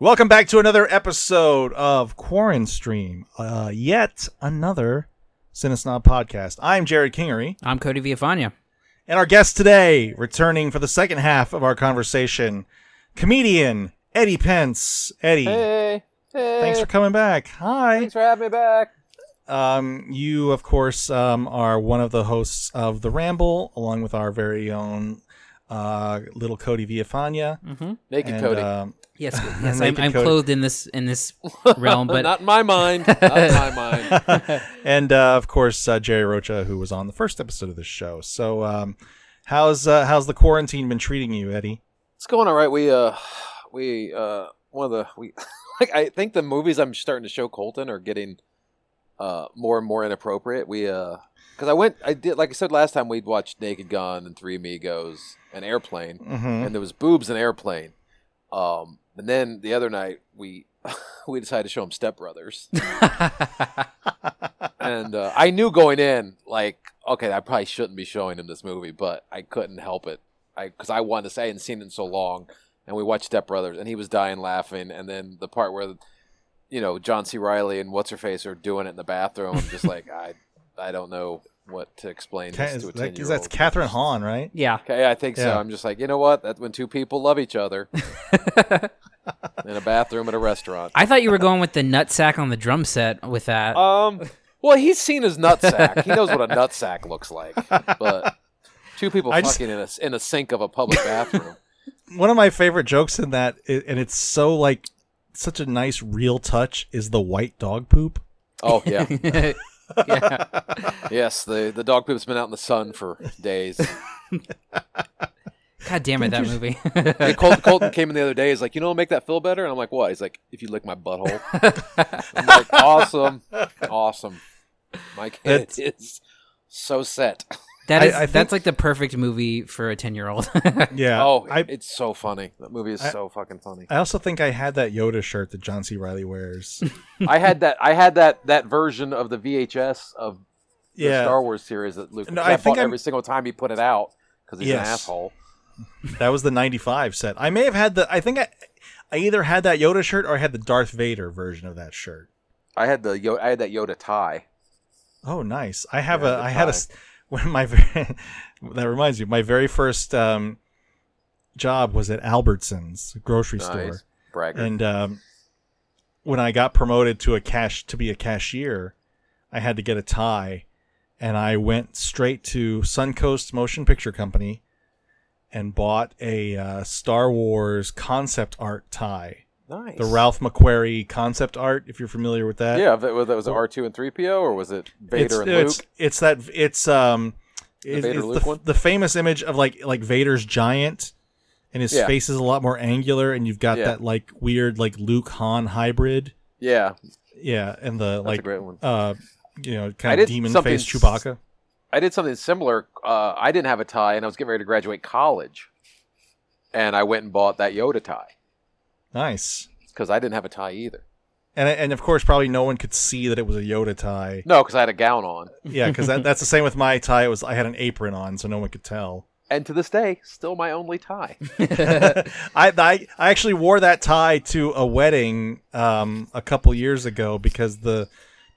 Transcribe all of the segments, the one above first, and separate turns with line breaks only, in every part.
Welcome back to another episode of Quarren Stream, uh, yet another Cinesnob podcast. I'm Jared Kingery,
I'm Cody Viafania.
and our guest today, returning for the second half of our conversation, comedian Eddie Pence. Eddie,
Hey, hey.
thanks for coming back. Hi.
Thanks for having me back.
Um, you, of course, um, are one of the hosts of The Ramble, along with our very own uh, little Cody Viafania. Mm-hmm.
Naked
And,
Cody.
um,
Yes, yes, I'm, I'm clothed in this in this realm, but
not in my mind. Not in my mind.
and uh, of course uh, Jerry Rocha, who was on the first episode of this show. So, um, how's uh, how's the quarantine been treating you, Eddie?
It's going all right. We uh, we uh, one of the we like. I think the movies I'm starting to show Colton are getting uh more and more inappropriate. We uh, because I went, I did like I said last time we'd watched Naked Gun and Three Amigos and Airplane,
Mm-hmm.
and there was boobs in Airplane. Um, and then the other night we we decided to show him Step Brothers. and uh, I knew going in, like, okay, I probably shouldn't be showing him this movie, but I couldn't help it. I because I wanted to say I hadn't seen it in so long, and we watched Step Brothers, and he was dying laughing, and then the part where, you know, John C. Reilly and what's her face are doing it in the bathroom, I'm just like, I, I don't know what to explain
Ca-
this to a
that-
ten
is
year
that's. Kathryn Hahn, right?
yeah,
Okay, I think so. I'm just like, you know what? That's when two people love each other in a bathroom at a restaurant.
I thought you were going with the nutsack on the drum set with that.
Um, well, he's seen his nutsack. He knows what a nutsack looks like. But two people
I just-
fucking in a in a sink of a public bathroom.
One of my favorite jokes in that, and it's so like such a nice real touch, is the white dog poop.
Oh yeah,
yeah,
yes. The the dog poop's been out in the sun for days.
God damn it, that movie.
Hey, Colton, Colton came in the other day. He's like, you know, what make that feel better. And I'm like, what? He's like, if you lick my butthole. I'm like, awesome, awesome. My kid
That's-
is so set.
That
I- I think-
that's like the perfect movie for a ten year old.
Yeah.
Oh,
I
it's so funny. That movie is
I-
so fucking funny.
I also think I had that Yoda shirt that John C. Reilly wears.
I had that. I had that that version of the VHS of the. Star Wars series that Luke.
No,
I,
I think
bought
I'm-
every single time he put it out because he's
Yes.
an asshole.
That was the 95 set. I may have had the I think I I either had that Yoda shirt or I had the Darth Vader version of that shirt.
I had the Yo- I had that Yoda tie.
Oh, nice. I have
Yeah,
a
the
had a when my that reminds me my very first um job was at Albertsons grocery store.
Nice. Bragger.
And um when I got promoted to a cash to be a cashier, I had to get a tie and I went straight to Suncoast Motion Picture Company and bought a uh, Star Wars concept art tie.
nice.
The Ralph McQuarrie concept art, if you're familiar with that.
Yeah, that was, that was it R two and three PO or was it Vader
it's,
and
it's,
Luke?
It's that it's um it-
Vader
it's the, the famous image of like like Vader's giant and his
Yeah.
face is a lot more angular and you've got
Yeah.
that like weird like Luke Han hybrid.
Yeah,
Yeah, and the
that's
like
a great one.
uh you know kind of demon face Chewbacca.
I did something similar. Uh, I didn't have a tie, and I was getting ready to graduate college, and I went and bought that Yoda tie
Nice.
because I didn't have a tie either.
And and of course probably no one could see that it was a Yoda tie.
No, because I had a gown on,
Yeah, cuz that, that's the same with my tie. It was I had an apron on so no one could tell.
and to this day, still my only tie.
I, I I actually wore that tie to a wedding um, a couple years ago because the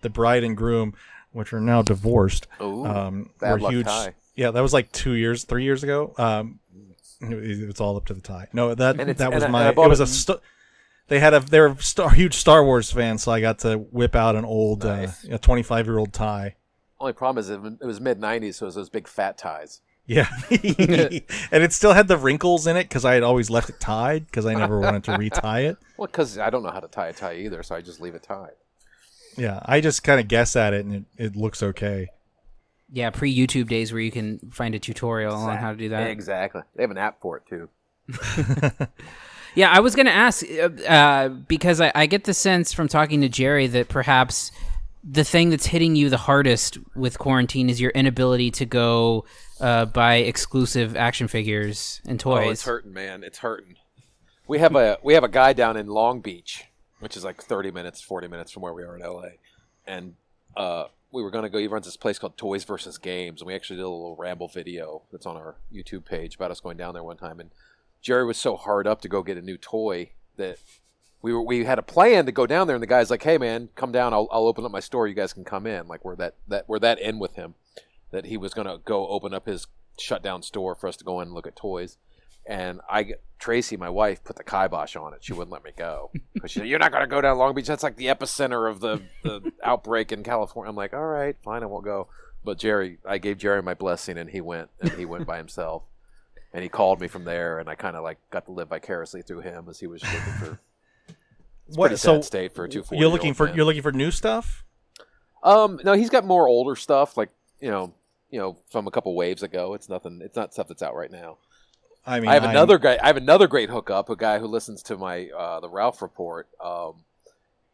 the bride and groom, which are now divorced,
Ooh,
um,
bad
were
luck
huge.
tie.
Yeah, that was like two years, three years ago. Um, it- it's all up to the tie. No, that that was my. It was a. St- they had a. They were star, huge Star Wars fans, so I got to whip out an old,
Nice.
uh, a twenty-five year old tie.
Only problem is it, it was mid '90s, so it was those big fat ties.
Yeah, and it still had the wrinkles in it because I had always left it tied because I never wanted to retie it.
Well, because I don't know how to tie a tie either, so I just leave it tied.
Yeah, I just kind of guess at it and it, it looks okay.
yeah, pre YouTube days where you can find a tutorial on how to do that.
Exactly. They have an app for it too.
Yeah, I was going to ask uh, uh, because I, I get the sense from talking to Jerry that perhaps the thing that's hitting you the hardest with quarantine is your inability to go uh, buy exclusive action figures and toys.
Oh, it's hurting, man. It's hurting. We have a we have a guy down in Long Beach, which is like 30 minutes, 40 minutes from where we are in LA, and uh, we were going to go. He runs this place called Toys versus Games, and we actually did a little ramble video that's on our YouTube page about us going down there one time. And Jerry was so hard up to go get a new toy that we were we had a plan to go down there, and the guy's like, "Hey, man, come down. I'll, I'll open up my store. You guys can come in." Like we're that that we're that in with him that he was gonna go open up his shut down store for us to go in and look at toys. And I get Tracy, my wife, put the kibosh on it. She wouldn't let me go because she said, "You're not gonna go down Long Beach. That's like the epicenter of the the outbreak in California." I'm like, "All right, fine, I won't go." But Jerry, I gave Jerry my blessing, and he went, and he went by himself. And he called me from there, and I kind of like got to live vicariously through him as he was looking for
What? So
sad state for two
you're looking for you're looking for new stuff?
Um, no, he's got more older stuff, like you know, you know, from a couple waves ago. It's nothing. It's not stuff that's out right now.
I mean,
I have
I'm-
another guy. I have another great hookup. A guy who listens to my uh, the Ralph report. Um,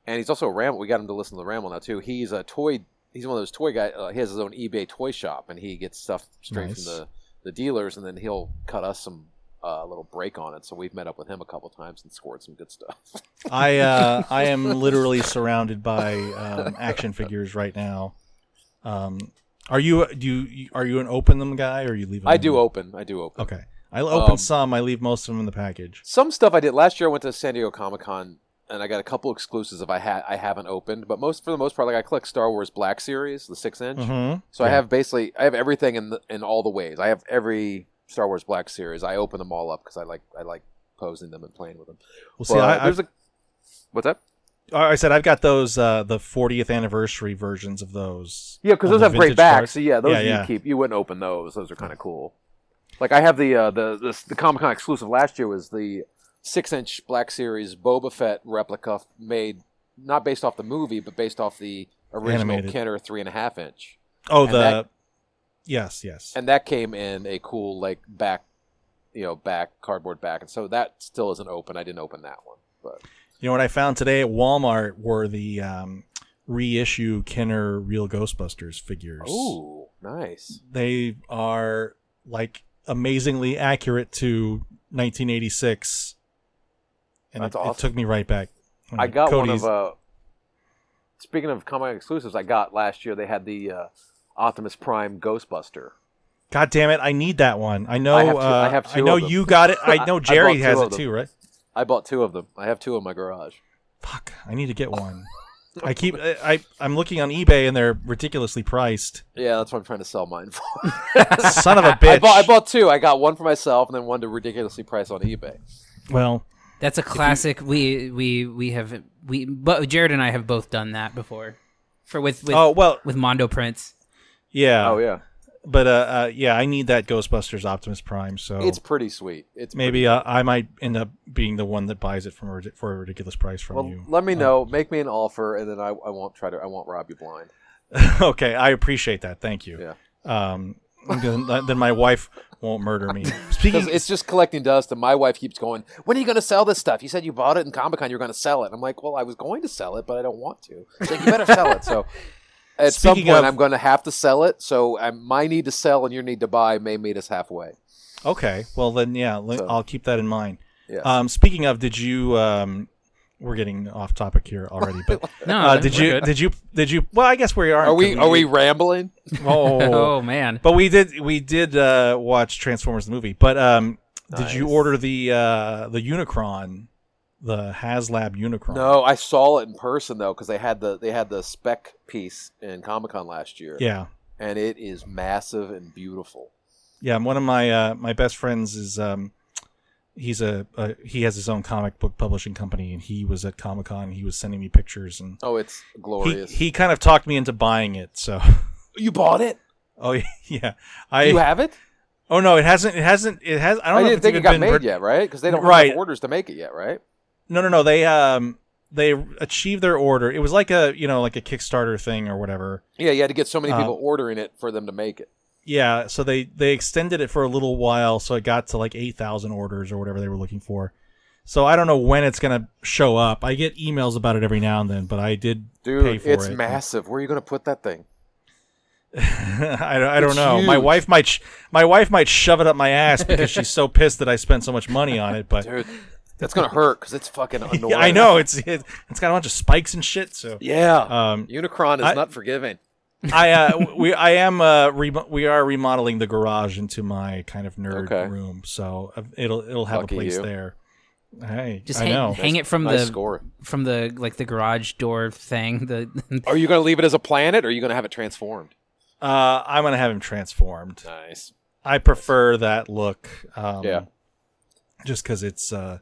and he's also a ramble. We got him to listen to the ramble now too. He's a toy. He's one of those toy guys. Uh, he has his own eBay toy shop, and he gets stuff straight
Nice.
from the the dealers, and then he'll cut us some uh, little break on it. So we've met up with him a couple times and scored some good stuff.
I uh, I am literally surrounded by um, action figures right now. Um, are you do you are you an open them guy or you leave? Them
I do open. I do open.
Okay, I open
Um,
some. I leave most of them in the package.
some stuff I did last year. I went to San Diego Comic Con and I got a couple exclusives of I had I haven't opened, but most for the most part, like I collect Star Wars Black Series, the six inch.
Mhm.
So I have basically I have everything in the, in all the ways. I have every Star Wars Black Series. I open them all up because I like I like posing them and playing with them.
Well, see, I,
there's
I've,
a what's that?
I said I've got those uh, the 40th anniversary versions of those.
Yeah, because those have great backs. So yeah, those
Yeah,
you
yeah.
keep. You wouldn't open those. Those are kind of cool. Like I have the uh, the the, the Comic Con exclusive last year was the six inch Black Series Boba Fett replica made not based off the movie but based off the original
Animated.
Kenner three and a half inch,
Oh,
And
the
that-
yes, yes.
and that came in a cool like back, you know, back cardboard back, and so that still isn't open. I didn't open that one, but
You know what I found today at Walmart were the um, reissue Kenner Real Ghostbusters figures.
ooh, nice.
They are like amazingly accurate to 1986, and it, it took me right back.
I got
Cody's-
one of uh speaking of comic exclusives, I got last year they had the uh, Optimus Prime Ghostbuster.
God damn it! I need that one. I know.
I have two-
uh,
I have two
know you got it. I know Jerry
two
has it too, right?
I bought two of them. I have two in my garage.
Fuck! I need to get one. I keep. I, I I'm looking on eBay and they're ridiculously priced.
Yeah, that's what I'm trying to sell mine for.
Son of a bitch.
I bought I bought two. I got one for myself and then one to ridiculously price on eBay.
well,
That's a classic. we we we have we but Jared and I have both done that before. For with with
oh well,
with Mondo prints.
yeah.
Oh yeah,
But uh, uh, yeah, I need that Ghostbusters Optimus Prime. So
it's pretty sweet. It's
maybe uh, I might end up being the one that buys it from a, for a ridiculous price from
pretty-
you.
let me
Uh,
know. Make me an offer, and then I, I won't try to. I won't rob you blind.
okay, I appreciate that. Thank you.
Yeah.
Um, then, then my wife won't murder me. Speaking,
it's just collecting dust, and my wife keeps going, "When are you going to sell this stuff? You said you bought it in Comic Con. You're going to sell it." I'm like, "Well, I was going to sell it, but I don't want to." She's like, "You better sell it." So, at some point,
of-
I'm going to have to sell it. So, um, my need to sell and your need to buy may meet us halfway.
okay, well then, yeah,
So-
I'll keep that in mind.
Yeah.
Um, speaking of, did you? Um, we're getting off topic here already, but
No,
uh, did you?
good.
Did you? Did you? Well, I guess we are.
are we are we rambling?
Oh,
Oh man.
but we did. We did uh, watch Transformers the movie. But um, did you order the uh, the Unicron, the HasLab Unicron?
No, I saw it in person though because they had the they had the spec piece in Comic Con last year,
Yeah.
and it is massive and beautiful.
Yeah, one of my uh, my best friends is um, he's a, a he has his own comic book publishing company, and he was at Comic Con. He was sending me pictures, and
Oh, it's glorious.
he kind of talked me into buying it. So,
you bought it?
oh yeah, I
you have it?
oh no, it hasn't it hasn't it has I don't
I,
know
didn't
it's
think it got
been
made
pro-
yet, right? Because they don't have
Right.
enough orders to make it yet, right?
No, no, no. They um they achieved their order. It was like a you know like a Kickstarter thing or whatever.
Yeah, you had to get so many
Uh,
people ordering it for them to make it.
Yeah, so they they extended it for a little while, so it got to like eight thousand orders or whatever they were looking for. So I don't know when it's gonna show up. I get emails about it every now and then, but I did
Dude,
pay for
it's
it.
massive. Where are you going to put that thing?
I don't, I don't know. My wife might sh- my wife might shove it up my ass because she's so pissed that I spent so much money on it. But
Dude, that's going to hurt because it's fucking annoying.
yeah, I know it's it, it's got a bunch of spikes and shit. So
Yeah.
um,
Unicron is
I-
not forgiving.
I uh, we I am uh, remo we are remodeling the garage into my kind of nerd
Okay.
room, so uh, it'll it'll have
Lucky
a place
you.
there. Hey,
Just
I
hang,
know.
hang it from
nice
the
score.
from the like the garage door thing. The
Are you going to leave it as a planet, or are you going to have it transformed?
Uh, I'm gonna have him transformed.
Nice.
I prefer that look. Um,
Yeah.
Just because it's uh,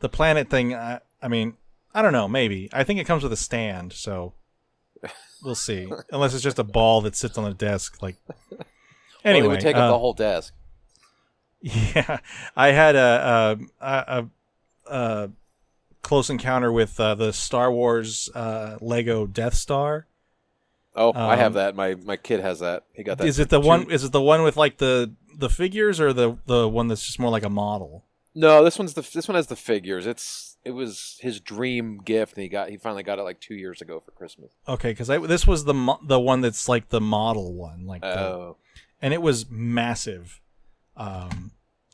the planet thing. I, I mean, I don't know. Maybe I think it comes with a stand, so we'll see. Unless it's just a ball that sits on the desk. Like
Well,
anyway,
it would take
uh,
up the whole desk.
Yeah, I had a a, a, a close encounter with uh, the Star Wars uh, Lego Death Star.
Oh, I have
um,
that. My my kid has that. He got that.
Is it the
two-
one? Is it the one with like the the figures, or the the one that's just more like a model?
No, this one's the this one has the figures. It's it was his dream gift, and he got he finally got it like two years ago for Christmas.
Okay, because this was the mo- the one that's like the model one, like, the,
Oh,
and it was massive. Um,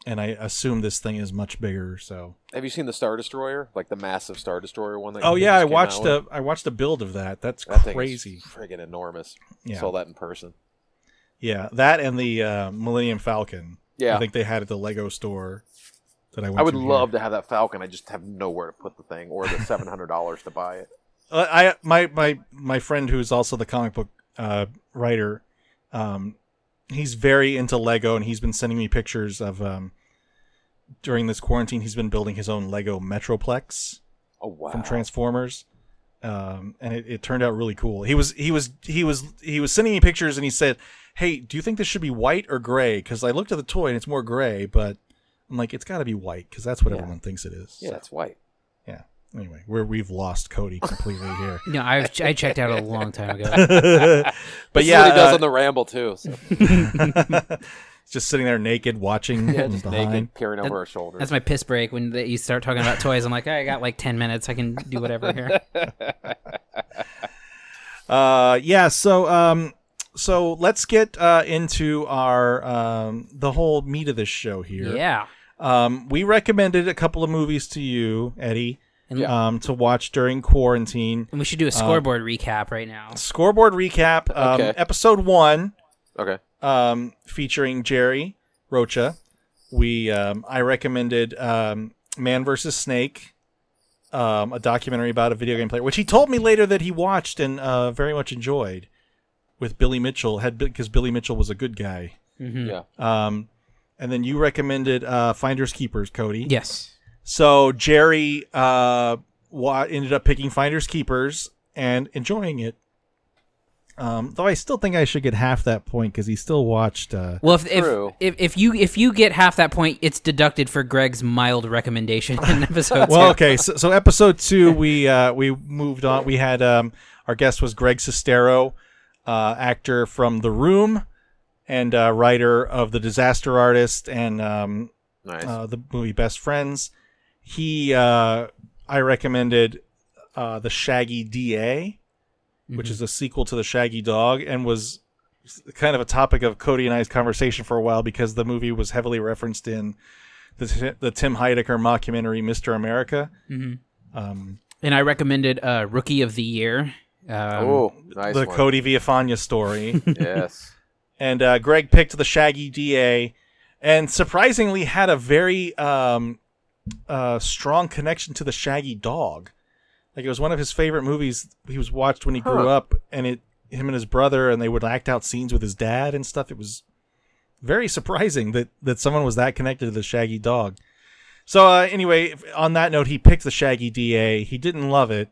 and I assume this thing is much bigger. So,
have you seen the Star Destroyer? Like the massive Star Destroyer one? That
oh yeah, I watched a? I watched a build of that. That's
That
crazy.
friggin' enormous.
Yeah.
Saw that in person.
Yeah, that and the uh, Millennium Falcon.
Yeah,
I think they had at the Lego store that I.
I would love to have that Falcon. I just have nowhere to put the thing, or the seven hundred dollars to buy it.
Uh, I my my my friend who's also the comic book uh, writer, um, he's very into Lego, and he's been sending me pictures of um, during this quarantine. He's been building his own Lego Metroplex
Oh wow!
from Transformers, um, and it, it turned out really cool. He was he was he was he was sending me pictures, and he said, "Hey, do you think this should be white or gray?" Because I looked at the toy, and it's more gray, but I'm like, it's got to be white because that's what
Yeah.
everyone thinks it is.
yeah,
So,
it's white.
yeah. Anyway, we're we've lost Cody completely here.
no, I I checked out a long time ago.
but
This is
yeah,
what he does
uh,
on the ramble too. So.
just sitting there naked watching
Yeah, just
behind.
naked, peering over her shoulder.
That's my piss break when they, you start talking about toys. I'm like, "Hey, I got like ten minutes. I can do whatever here.
Uh, yeah. So um, so let's get uh into our um the whole meat of this show here.
Yeah.
Um, we recommended a couple of movies to you, Eddie,
And,
Yeah.
um, to watch during quarantine.
and we should do a scoreboard recap right now.
Scoreboard recap. Um,
Okay.
episode one.
okay.
um, featuring Jerry Rocha. We um, I recommended um, Man vs. Snake, um, a documentary about a video game player, which he told me later that he watched and uh, very much enjoyed. With Billy Mitchell, had because Billy Mitchell was a good guy.
Mhm.
Yeah.
Um, and then you recommended uh, Finders Keepers, Cody.
Yes.
So Jerry uh, ended up picking Finders Keepers and enjoying it. Um, though I still think I should get half that point because he still watched. Uh,
Well, if, if
True.
if if you if you get half that point, it's deducted for Greg's mild recommendation in episode
well,
two.
okay. So, so episode two, we uh, we moved on. We had um, our guest was Greg Sestero, uh, actor from The Room, and uh, writer of The Disaster Artist and um,
Nice.
uh, the movie Best Friends. He, uh, I recommended uh, the Shaggy DA, which is a sequel to the Shaggy Dog, and was kind of a topic of Cody and I's conversation for a while because the movie was heavily referenced in the, the Tim Heidecker mockumentary Mr. America.
Mhm.
Um,
And I recommended uh, Rookie of the Year. Um,
oh, nice
the
one.
Cody Viafania story.
yes.
And uh, Greg picked the Shaggy DA, and surprisingly had a very um, uh, strong connection to the Shaggy Dog. Like it was one of his favorite movies he was watched when he grew
Huh.
up, and it him and his brother, and they would act out scenes with his dad and stuff. It was very surprising that that someone was that connected to the Shaggy Dog. So uh, anyway, on that note, he picked the Shaggy DA. He didn't love it,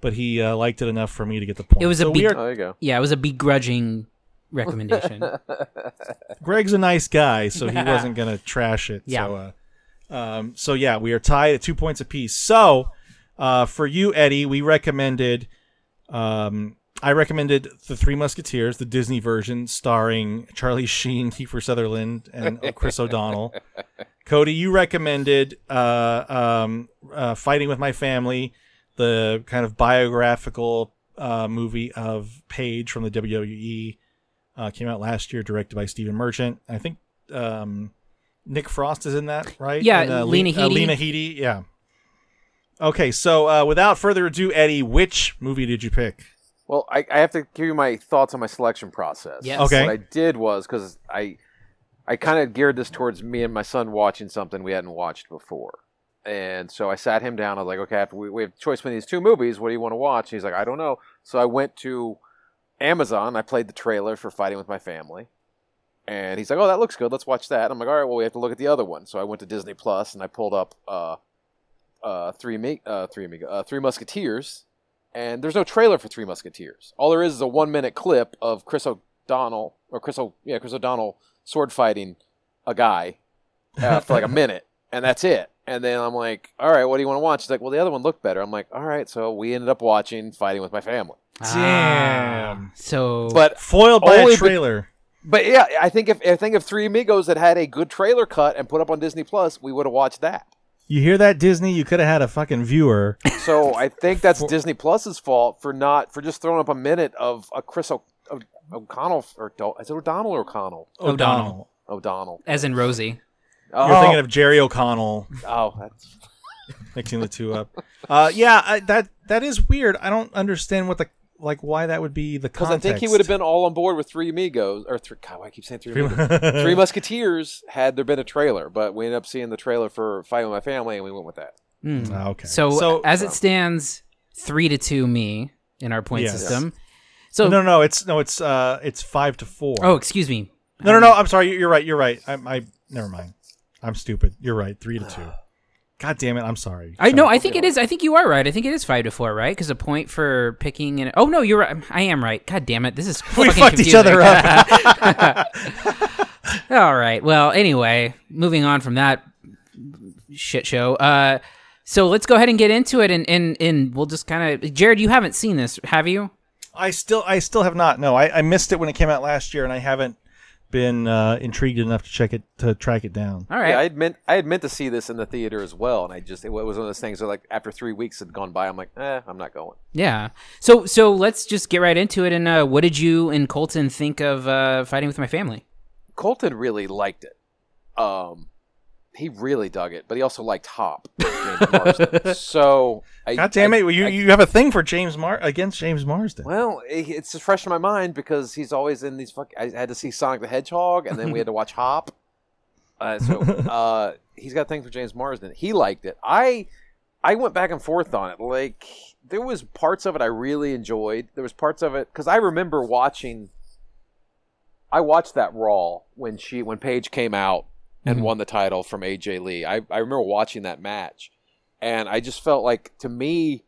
but he uh, liked it enough for me to get the point.
It was a
so we
big-
are
Oh, there you go.
Yeah, it was a begrudging recommendation.
Greg's a nice guy, so he wasn't gonna trash it.
Yeah.
So, uh, um, so yeah, we are tied at two points apiece. So, uh, for you, Eddie, we recommended, um, I recommended the Three Musketeers, the Disney version, starring Charlie Sheen, Kiefer Sutherland, and Chris O'Donnell. Cody, you recommended uh, um, uh, Fighting with My Family, the kind of biographical uh, movie of Paige from the WWE. Uh, came out last year, directed by Stephen Merchant. I think um, Nick Frost is in that, right?
Yeah,
And, uh,
Lena
Le- uh,
Headey.
Lena Headey, yeah. Okay, so uh, without further ado, Eddie, which movie did you pick?
Well, I, I have to give you my thoughts on my selection process.
Yes.
Okay.
What I did was because I, I kind of geared this towards me and my son watching something we hadn't watched before. And so I sat him down. I was like, okay, after we, we have choice between these two movies. What do you want to watch? he's like, I don't know. So I went to Amazon. I played the trailer for Fighting with My Family. And he's like, oh, that looks good. Let's watch that. I'm like, all right, well, we have to look at the other one. So I went to Disney Plus and I pulled up uh, uh, three, uh, three, uh, three Musketeers. And there's no trailer for Three Musketeers. All there is is a one minute clip of Chris O'Donnell, or Chris, o- yeah, Chris O'Donnell sword fighting a guy uh, for like a minute, and that's it. And then I'm like, all right, what do you want to watch? He's like, well, the other one looked better. I'm like, all right. So we ended up watching Fighting with My Family.
Damn.
Ah, so
But
Foiled by
Only
a
be-
trailer.
but yeah, I think if I think if Three Amigos had had a good trailer cut and put up on Disney Plus, we would have watched that.
You hear that, Disney? You could have had a fucking viewer.
So I think that's Disney Plus's fault for not for just throwing up a minute of a Chris o- o- O'Connell or Do- is it O'Donnell or O'Connell?
O'Donnell.
O'Donnell.
as in Rosie.
Oh,
You're thinking of Jerry O'Connell
oh, that's,
mixing the two up. Uh, yeah, I, that that is weird. I don't understand what the like why that would be the
because
context.
I think he would have been all on board with Three Amigos or three. God, why I keep saying Three Amigos. Three Musketeers had there been a trailer, but we ended up seeing the trailer for Fighting with My Family, and we went with that.
Ah, okay.
So, as it stands, three to two me in our point
Yes.
system. So
no, no, no. It's no, it's uh, it's five to four.
oh, excuse me.
no, no, no. I'm sorry. You're right. You're right. I, I never mind. I'm stupid. You're right. Three to two. God damn it. I'm sorry.
I no, I think it is. I think you are right. I think it is five to four, right? Because a point for picking and oh no, you're right. I am right. God damn it, this is
We
fucking
fucked each other up.
All right. Well, anyway, moving on from that shit show. Uh, so let's go ahead and get into it, and and, and we'll just kind of. Jared, you haven't seen this, have you?
I still, I still have not. No, I, I missed it when it came out last year, and I haven't been uh, intrigued enough to check it to track it down.
All right.
Yeah, I had meant I had meant to see this in the theater as well, and I just it was one of those things that like after three weeks had gone by, I'm like, eh, I'm not going.
Yeah. So so let's just get right into it. And uh, what did you and Colton think of uh, fighting with my family?
Colton really liked it. Um, he really dug it, but he also liked Hop. So, I,
God damn
I-
it! You
I-
you have a thing for James Mar against James Marsden.
Well, it- it's just fresh in my mind because he's always in these. Fuck, I had to see Sonic the Hedgehog, and then we had to watch Hop. Uh, so uh, he's got a thing for James Marsden. He liked it. I I went back and forth on it. Like there was parts of it I really enjoyed. There was parts of it because I remember watching. I watched that Raw when she when Paige came out and won the title from AJ Lee. I I remember watching that match, and I just felt like to me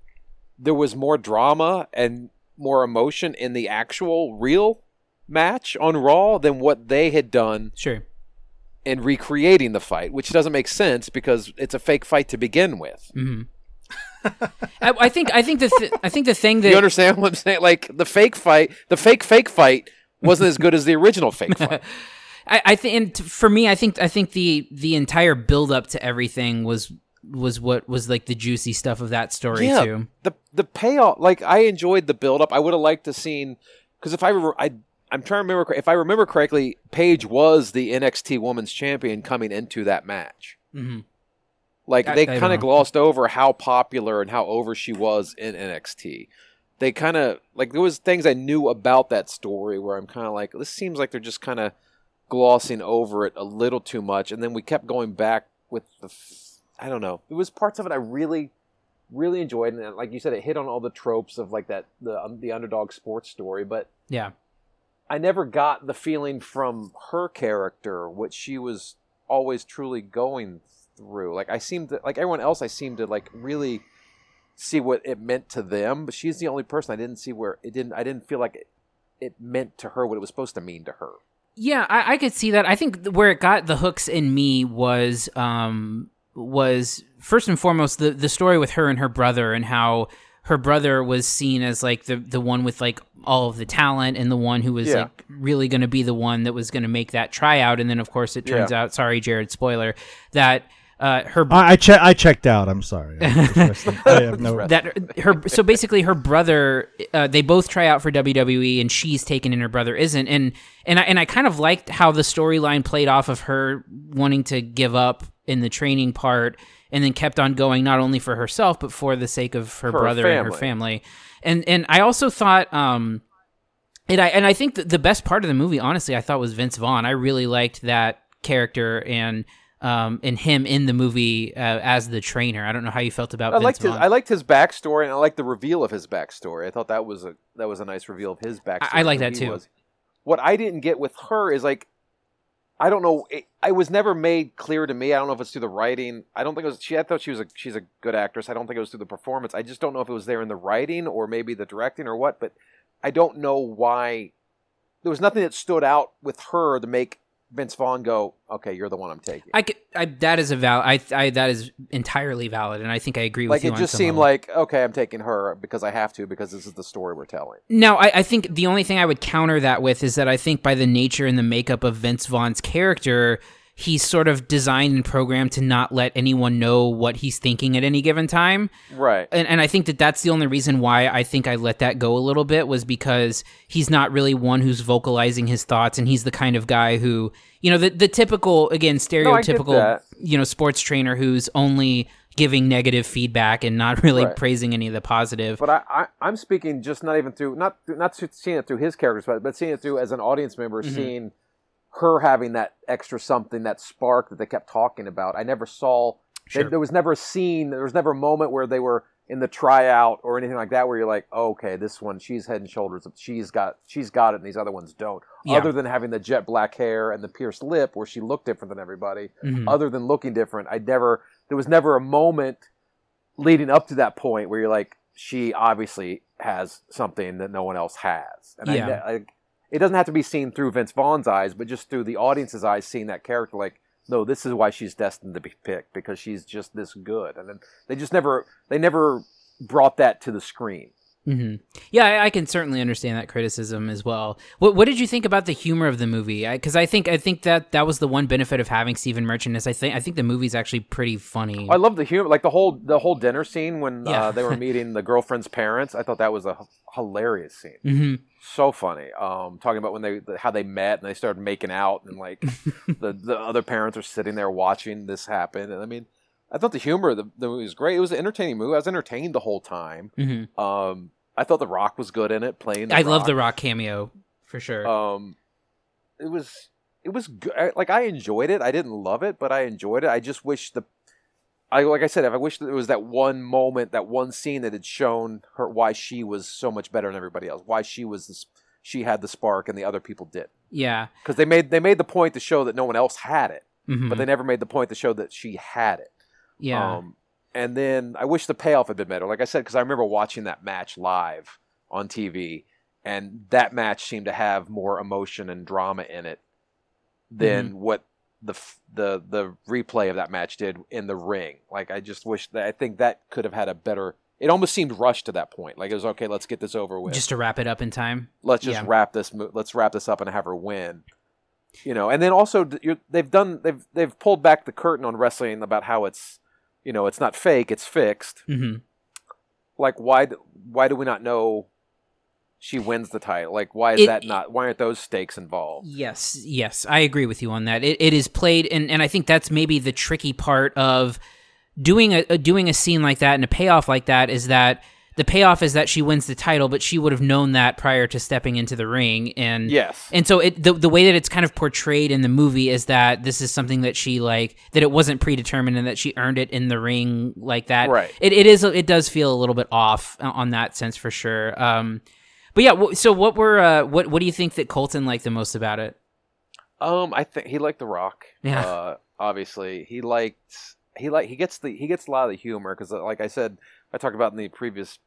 there was more drama and more emotion in the actual real match on Raw than what they had done
Sure.
in recreating the fight, which doesn't make sense because it's a fake fight to begin with.
hmm I, I think I think the th- I think the thing that
you understand what I'm saying? Like the fake fight, the fake fake fight wasn't as good as the original fake fight.
I, I think, and t- for me, I think I think the the entire build up to everything was was what was like the juicy stuff of that story
yeah,
too.
the the payoff. Like I enjoyed the build up. I would have liked to seen because if I re- I I'm trying to remember if I remember correctly, Paige was the NXT Women's Champion coming into that match.
hmm
Like
I-
they kind of glossed over how popular and how over she was in NXT. They kind of like there was things I knew about that story where I'm kind of like this seems like they're just kind of glossing over it a little too much, and then we kept going back with the f- I don't know. It was parts of it I really really enjoyed, and like you said, it hit on all the tropes of like that the um, the underdog sports story, but
Yeah.
I never got the feeling from her character what she was always truly going through. Like I seemed to, like everyone else, I seemed to like really see what it meant to them, but she's the only person I didn't see where it didn't. I didn't feel like it, it meant to her what it was supposed to mean to her.
Yeah, I, I could see that. I think where it got the hooks in me was um was first and foremost the the story with her and her brother and how her brother was seen as like the the one with like all of the talent and the one who was
Yeah.
like really going to be the one that was going to make that tryout and then of course it turns out sorry Jared spoiler that uh her
I I, che- I checked out. I'm sorry. I have no.
that her so basically her brother uh, they both try out for WWE and she's taken and her brother isn't and and I and I kind of liked how the storyline played off of her wanting to give up in the training part and then kept on going not only for herself but for the sake of her
For her
brother and her
family.
family and and I also thought um and I and I think the best part of the movie honestly I thought was Vince Vaughn I really liked that character and um, and him in the movie uh, as the trainer. I don't know how you felt about.
I
Vince
liked his
Vaughn.
I liked his backstory and I liked the reveal of his backstory. I thought that was a that was a nice reveal of his backstory.
I like that too.
was. What I didn't get with her is like I don't know. It, I was never made clear to me. I don't know if it's through the writing. I don't think it was. She. I thought she was a. She's a good actress. I don't think it was through the performance. I just don't know if it was there in the writing or maybe the directing or what. But I don't know why. There was nothing that stood out with her to make Vince Vaughn go, "Okay, you're the one I'm taking."
I, could- I that is a val. I, I that is entirely valid, and I think I agree with
like
you.
it
on
just seemed
level.
like, okay, I'm taking her because I have to because this is the story we're telling.
No, I, I think the only thing I would counter that with is that I think by the nature and the makeup of Vince Vaughn's character, he's sort of designed and programmed to not let anyone know what he's thinking at any given time.
Right.
And, and I think that that's the only reason why I think I let that go a little bit was because he's not really one who's vocalizing his thoughts, and he's the kind of guy who, you know, the the typical again stereotypical,
that.
you know, sports trainer who's only giving negative feedback and not really
Right.
praising any of the positive.
But I, I, I'm speaking just not even through not not seeing it through his characters, but but seeing it through as an audience member,
Mm-hmm.
seeing her having that extra something, that spark that they kept talking about. I never saw. they- there was never a scene. There was never a moment where they were in the tryout or anything like that, where you're like, oh, okay, this one she's head and shoulders. She's got she's got it, and these other ones don't.
Yeah.
Other than having the jet black hair and the pierced lip, where she looked different than everybody.
Mhm.
Other than looking different, I never. There was never a moment leading up to that point where you're like, she obviously has something that no one else has. And
Yeah.
I, I, it doesn't have to be seen through Vince Vaughn's eyes, but just through the audience's eyes, seeing that character like, no, this is why she's destined to be picked because she's just this good. And then they just never, they never brought that to the screen.
Hmm Yeah, I, I can certainly understand that criticism as well. What What did you think about the humor of the movie? Because I, think I think that that was the one benefit of having Stephen Merchant is I think I think the movie's actually pretty funny.
I love the humor, like the whole the whole dinner scene when
Yeah.
uh, they were meeting the girlfriend's parents. I thought that was a h- hilarious scene.
hmm
so funny. Um, talking about when they how they met and they started making out and like the the other parents are sitting there watching this happen. And I mean, I thought the humor of the, the movie was great. It was an entertaining movie. I was entertained the whole time.
hmm
Um, I thought The Rock was good in it, playing. The
I love the Rock cameo for sure.
Um, it was it was good. Like I enjoyed it. I didn't love it, but I enjoyed it. I just wish the. I like I said, I wish that there was that one moment, that one scene that had shown her why she was so much better than everybody else. Why she was this, she had the spark and the other people did.
yeah,
Because they made they made the point to show that no one else had it,
Mhm.
but they never made the point to show that she had it.
Yeah.
Um, and then I wish the payoff had been better. Like I said, because I remember watching that match live on TV, and that match seemed to have more emotion and drama in it than
Mm-hmm.
what the the the replay of that match did in the ring. Like I just wish that I think that could have had a better. It almost seemed rushed to that point. Like it was okay. Let's get this over with.
Just to wrap it up in time.
let's just
yeah.
wrap this. Let's wrap this up and have her win. You know, and then also you're, they've done they've they've pulled back the curtain on wrestling about how it's you know it's not fake, it's fixed.
hmm
Like why why do we not know she wins the title? Like why is
It-
that not? Why aren't those stakes involved?
Yes, yes, I agree with you on that. It, it is played, and, and I think that's maybe the tricky part of doing a doing a scene like that and a payoff like that is that the payoff is that she wins the title, but she would have known that prior to stepping into the ring, and
Yes.
and so it the the way that it's kind of portrayed in the movie is that this is something that she like that it wasn't predetermined and that she earned it in the ring like that.
Right.
It it is it does feel a little bit off on that sense for sure. Um, but yeah. So what were uh what what do you think that Colton liked the most about it?
Um, I think he liked The Rock.
Yeah.
Uh, obviously, he liked he like he gets the he gets a lot of the humor because, like I said, I talked about in the previous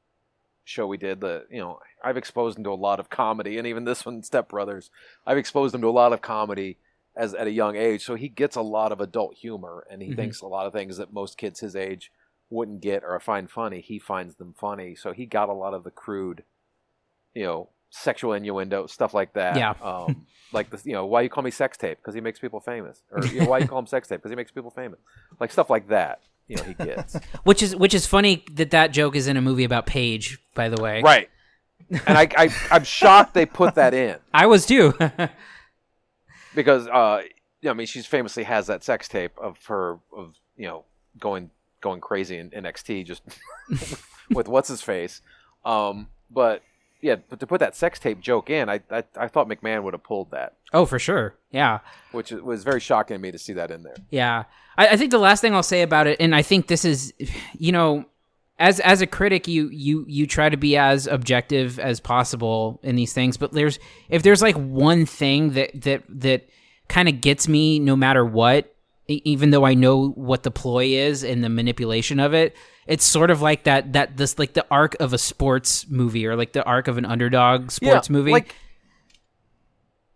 show we did that you know I've exposed him to a lot of comedy, and even this one, Step Brothers, I've exposed him to a lot of comedy as at a young age. So he gets a lot of adult humor, and he
Mhm.
thinks a lot of things that most kids his age wouldn't get or find funny. He finds them funny, so he got a lot of the crude, you know, sexual innuendo stuff like that.
Yeah.
Um, like the you know why you call me sex tape because he makes people famous, or you know, why you call him sex tape because he makes people famous, like stuff like that. You know, he gets
Which is which is funny that that joke is in a movie about Paige, by the way.
right. And I, I I'm shocked they put that in
I was too.
because uh, you know, I mean, she's famously has that sex tape of her of you know going going crazy in NXT just with what's his face. Um, but yeah, but to put that sex tape joke in, I I, I thought McMahon would have pulled that,
Oh, for sure. Yeah.
which was very shocking to me to see that in there.
Yeah, I, I think the last thing I'll say about it, and I think this is, you know, as as a critic, you you you try to be as objective as possible in these things. But there's if there's like one thing that that that kind of gets me, no matter what, even though I know what the ploy is and the manipulation of it. It's sort of like that that this like the arc of a sports movie or like the arc of an underdog sports movie.
Like,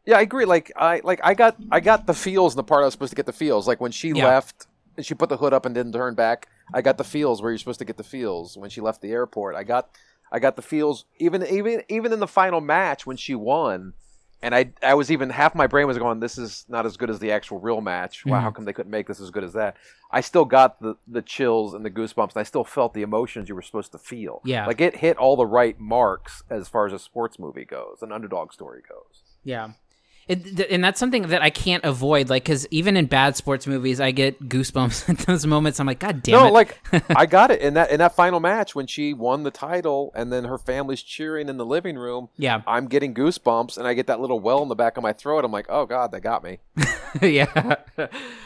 yeah, I agree. Like I like I got I got the feels in the part I was supposed to get the feels. Like when she
Yeah.
left and she put the hood up and didn't turn back, I got the feels where you're supposed to get the feels. When she left the airport, I got I got the feels even even even in the final match when she won. And I, I was even half my brain was going. This is not as good as the actual real match. Wow, how mm. come they couldn't make this as good as that? I still got the, the chills and the goosebumps, and I still felt the emotions you were supposed to feel.
Yeah.
like it hit all the right marks as far as a sports movie goes, an underdog story goes.
Yeah. It, and that's something that I can't avoid, like, because even in bad sports movies, I get goosebumps at those moments. I'm like, God damn
no,
it!
like I got it in that in that final match when she won the title, and then her family's cheering in the living room.
yeah,
I'm getting goosebumps, and I get that little well in the back of my throat. I'm like, oh god, they got me.
yeah,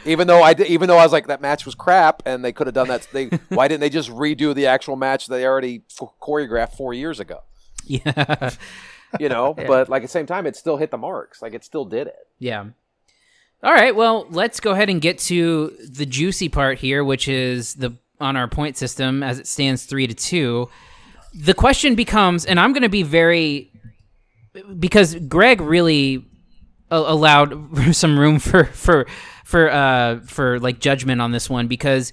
Even though I did, even though I was like that match was crap, and they could have done that. They why didn't they just redo the actual match they already f- choreographed four years ago?
yeah,
You know, but like at the same time, it still hit the marks. Like it still did it.
yeah. All right, well, let's go ahead and get to the juicy part here, which is the on our point system as it stands three to two. The question becomes, and I'm going to be very because Greg really allowed some room for for for uh for like judgment on this one because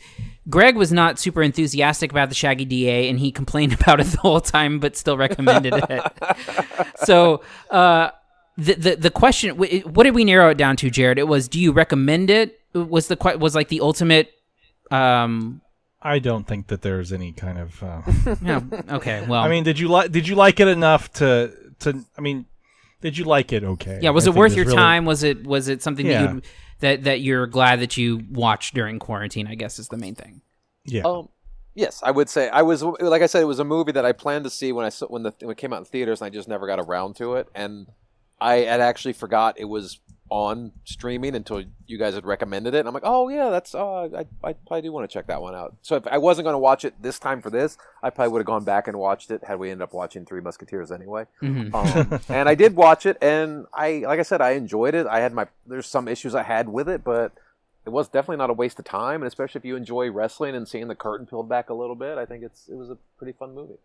Greg was not super enthusiastic about the Shaggy DA and he complained about it the whole time but still recommended it. so, uh the, the the question what did we narrow it down to Jared? It was do you recommend it? Was the was like the ultimate um
I don't think that there's any kind of. Uh,
yeah, okay, well
I mean, did you like? Did you like it enough to to? I mean, did you like it? Okay.
Yeah, was
I
it worth your
really-
time? Was it was it something
Yeah.
that you that that you're glad that you watched during quarantine? I guess is the main thing.
Yeah.
Um, yes, I would say I was like I said, it was a movie that I planned to see when I saw, when the when it came out in theaters, and I just never got around to it. And I had actually forgot it was on streaming until you guys had recommended it. And I'm like, oh yeah, that's oh, I I probably do want to check that one out. So if I wasn't going to watch it this time for this, I probably would have gone back and watched it had we ended up watching Three Musketeers anyway.
Mhm.
Um, and I did watch it, and I like I said, I enjoyed it. I had my there's some issues I had with it, but it was definitely not a waste of time, and especially if you enjoy wrestling and seeing the curtain peeled back a little bit, I think it's it was a pretty fun movie.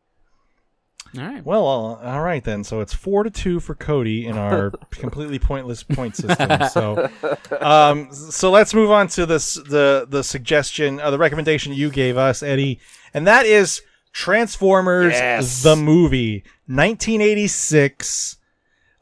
All right.
Well, uh, all right then. So it's four to two for Cody in our completely pointless point system. So, um, so let's move on to this the the suggestion, uh, the recommendation you gave us, Eddie, and that is Transformers
Yes.
the movie, 1986.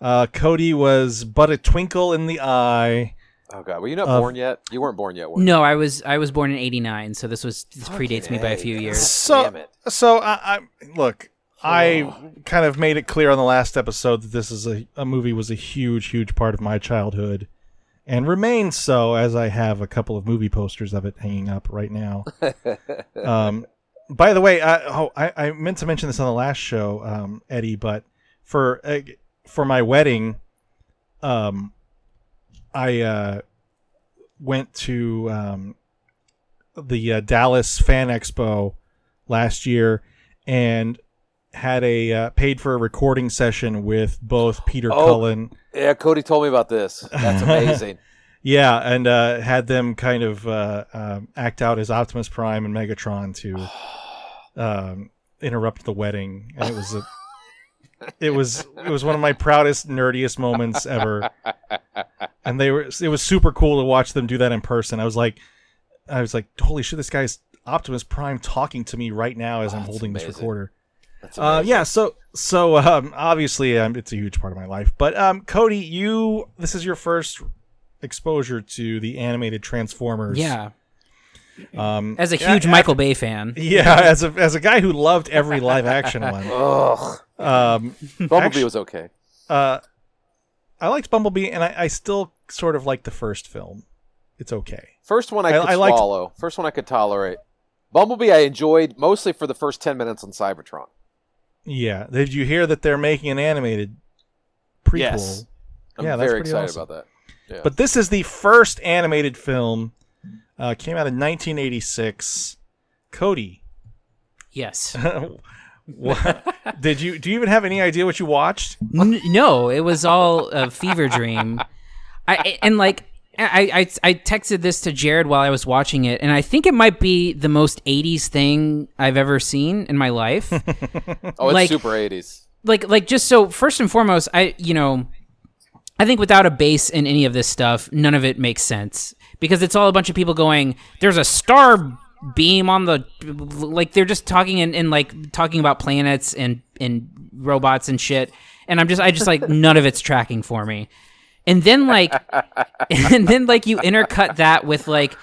Uh, Cody was but a twinkle in the eye.
Oh god, were you not
Uh,
born yet? You weren't born yet, were you?
No, I was I was born in '89, so this was this predates me by a few years.
So,
Damn it.
so I, I look. I kind of made it clear on the last episode that this is a, a movie was a huge, huge part of my childhood, and remains so as I have a couple of movie posters of it hanging up right now. um, by the way, I, oh, I, I meant to mention this on the last show, um, Eddie, but for uh, for my wedding, um, I uh, went to um, the uh, Dallas Fan Expo last year and had a uh, paid for a recording session with both Peter
Oh.
Cullen.
Yeah, Cody told me about this. That's amazing.
Yeah, and uh, had them kind of uh, um, act out as Optimus Prime and Megatron to um, interrupt the wedding, and it was a, it was it was one of my proudest, nerdiest moments ever. And they were it was super cool to watch them do that in person. I was like, I was like, holy shit, this guy's Optimus Prime talking to me right now as I'm
that's
holding this recorder.
That's
Uh, yeah, so so um, obviously um, it's a huge part of my life. But um, Cody, you this is your first exposure to the animated Transformers.
Yeah,
Um,
as a huge
ac-
Michael Bay fan.
Yeah, as a as a guy who loved every live action one.
Ugh.
Um,
Bumblebee
Actu-
was okay.
uh, I liked Bumblebee, and I, I still sort of like the first film. It's okay.
First one I
I-
could
I liked-
swallow. First one I could tolerate. Bumblebee I enjoyed mostly for the first ten minutes on Cybertron.
Yeah. Did you hear that they're making an animated prequel?
Yes. I'm
Yeah, that's
very
pretty
excited
awesome.
about that. Yeah.
But this is the first animated film. Uh, came out in 1986. Cody,
Yes.
what, did you do you even have any idea what you watched?
N- no, it was all a fever dream. I and like I, I I texted this to Jared while I was watching it, and I think it might be the most '80s thing I've ever seen in my life.
oh, it's
like-
super 80s.
like like just so first and foremost, I you know, I think without a base in any of this stuff, none of it makes sense because it's all a bunch of people going. There's a star beam on the like they're just talking and, and like talking about planets and and robots and shit and i'm just i just like none of it's tracking for me and then like and then like you intercut that with like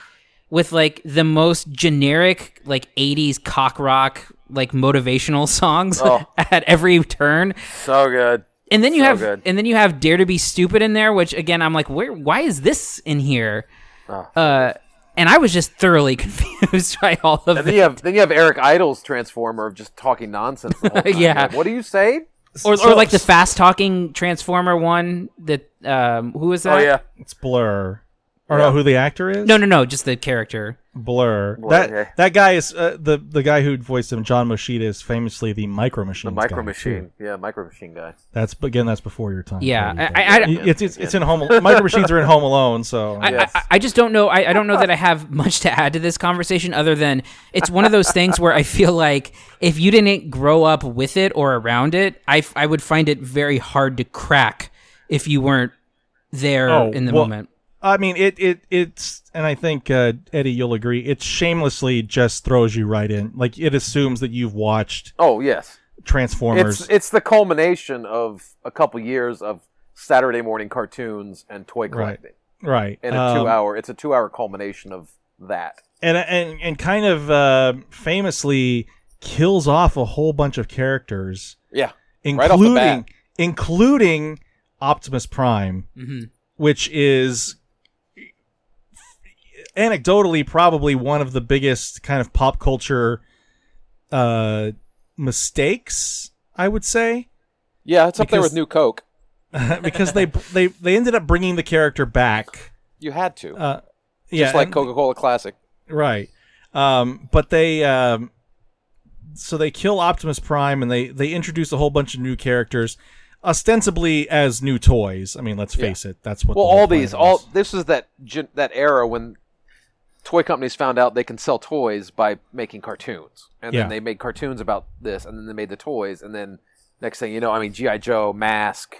with like the most generic like 80s cock rock like motivational songs
Oh.
at every turn
So good.
and then you
So
have
good.
and then you have dare to be stupid in there which again i'm like where why is this in here
Oh.
uh and i was just thoroughly confused by all of
And then
it
you have then you have Eric Idle's Transformer of just talking nonsense. The whole time.
Yeah.
Like, what do you say?
Or,
So-
or like the fast talking transformer one that um who is that
Oh yeah.
It's Blurr. Or
Yeah.
no, who the actor is?
no no no just the character
Blurr.
Blurr,
that
yeah.
that guy is uh, the the guy who voiced him. John Moschitta is famously the Micro Machine.
The Micro Machine. Yeah, Micro Machine guy.
That's again. That's before your time.
yeah
Cody,
I, I, I,
it's, it's it's in Home. Micro Machines are in Home Alone, so
I,
Yes.
I, I just don't know. I, I don't know that I have much to add to this conversation other than it's one of those things where I feel like if you didn't grow up with it or around it, I, f- I would find it very hard to crack if you weren't there
Oh,
in the
well,
moment.
I mean, it it it's, and I think uh, Eddie, you'll agree. It shamelessly just throws you right in. Like it assumes that you've watched
Oh yes.
Transformers.
It's it's the culmination of a couple years of Saturday morning cartoons and toy collecting.
right. right.
In a
Um,
two hour it's a two hour culmination of that.
and and and kind of uh, famously kills off a whole bunch of characters,
Yeah.
including
Right off the bat.
including Optimus Prime,
Mhm.
which is anecdotally probably one of the biggest kind of pop culture uh, mistakes. I would say.
Yeah, it's up there with New Coke.
because they they they ended up bringing the character back.
You had to.
Uh, yeah,
Just like Coca Cola Classic.
right. Um, but they um, so they kill Optimus Prime and they they introduce a whole bunch of new characters, ostensibly as new toys. I mean, let's
Yeah.
face it, that's what.
Well, all these, all this is that that era when toy companies found out they can sell toys by making cartoons, and
Yeah.
then they made cartoons about this, and then they made the toys, and then next thing you know, I mean, GI Joe, Mask,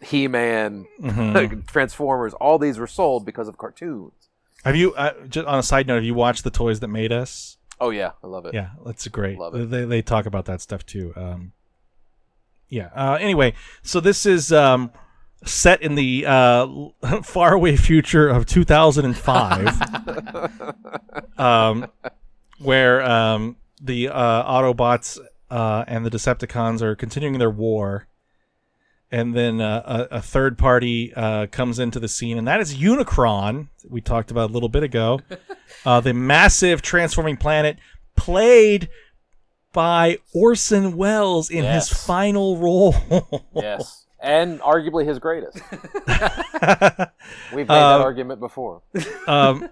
He Man,
Mhm.
Transformers, all these were sold because of cartoons.
Have you? Uh, just on a side note, have you watched the toys that made us?
Oh yeah, I love it.
Yeah, that's great.
Love it.
They they talk about that stuff too. Um, yeah. Uh, anyway, so this is um, set in the uh, faraway future of 2005, um, where um, the uh, Autobots uh, and the Decepticons are continuing their war. And then uh, a, a third party uh, comes into the scene, and that is Unicron. We talked about a little bit ago. Uh, the massive transforming planet, played by Orson Welles in his final role.
Yes, and arguably his greatest. We've made
Um,
that argument before.
um,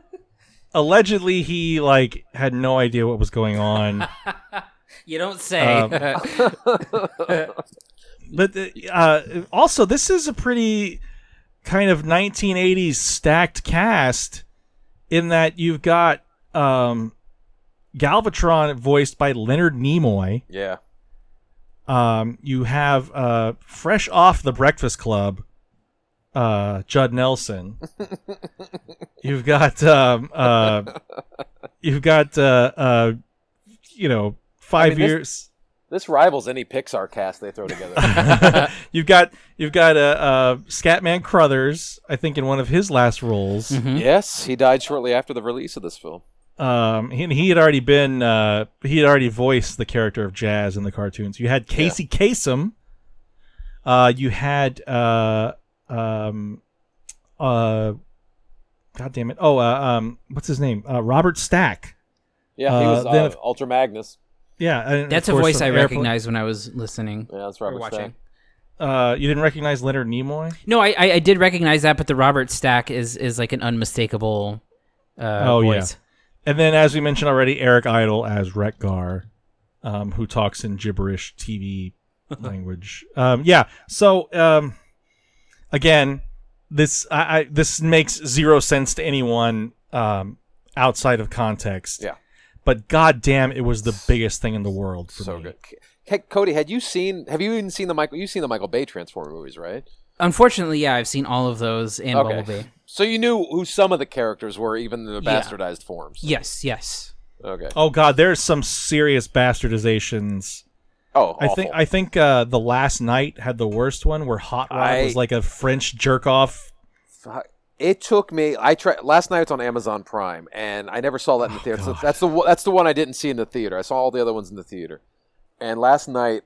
allegedly, he like had no idea what was going on.
You don't say.
Um, But uh, also, this is a pretty kind of 1980s stacked cast in that you've got um, Galvatron voiced by Leonard Nimoy.
Yeah,
Um, you have uh, fresh off the Breakfast Club, uh, Judd Nelson. you've got um, uh, you've got uh, uh, you know five
I mean,
years.
this rivals any Pixar cast they throw together.
you've got you've got uh, uh, Scatman Crothers, I think, in one of his last roles.
Mhm.
yes, he died shortly after the release of this film.
Um, he, he had already been uh, he had already voiced the character of Jazz in the cartoons. You had Casey Kasem. Uh, you had uh, um, uh, God damn it! Oh, uh, um, what's his name? Uh, Robert Stack.
Yeah, he
Uh,
was
then
uh,
if-
Ultra Magnus.
Yeah, and of
That's a voice I
airplane-
recognized when I was listening.
Yeah, that's Robert
watching.
Stack.
Uh, you didn't recognize Leonard Nimoy?
No, I, I I did recognize that, but the Robert Stack is is like an unmistakable uh,
Oh, yeah. And then, as we mentioned already, Eric Idle as Wreck-Gar, um, who talks in gibberish TV language. Um, yeah. So um, again, this I, I this makes zero sense to anyone um, outside of context.
Yeah.
But goddamn, it was the biggest thing in the world for
So
me.
good. Hey, Cody, had you seen? Have you even seen the Michael? You've seen the Michael Bay Transformer movies, right?
Unfortunately, yeah, I've seen all of those and
Okay.
Bumblebee.
So you knew who some of the characters were, even in the
Yeah.
bastardized forms.
Yes, yes.
Okay.
Oh god, there's some serious bastardizations.
Oh,
I think I think uh, the Last Knight had the worst one, where Hot Rod
I-
was like a French jerk off.
It took me. I tried last night. It's on Amazon Prime, and I never saw that in the theater. So
Oh,
that's the that's the one I didn't see in the theater. I saw all the other ones in the theater, and last night,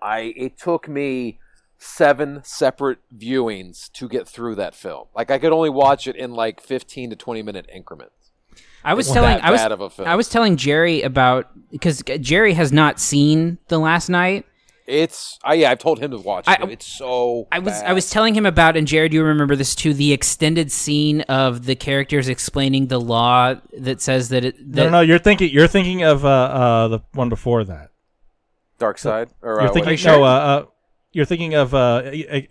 I it took me seven separate viewings to get through that film. Like I could only watch it in like fifteen to twenty minute increments.
I was
It's
telling I was
of a film.
I was telling Jerry about because Jerry has not seen the Last Knight.
It's I yeah. I've told him to watch it. but It's so.
I was
bad.
I was telling him about and Jared, do you remember this too? The extended scene of the characters explaining the law that says that it that
No, no, no, you're thinking you're thinking of uh, uh, the one before that.
Dark Side. Or
You're
uh, what-
thinking
sure?
no, uh, uh, you're thinking of uh,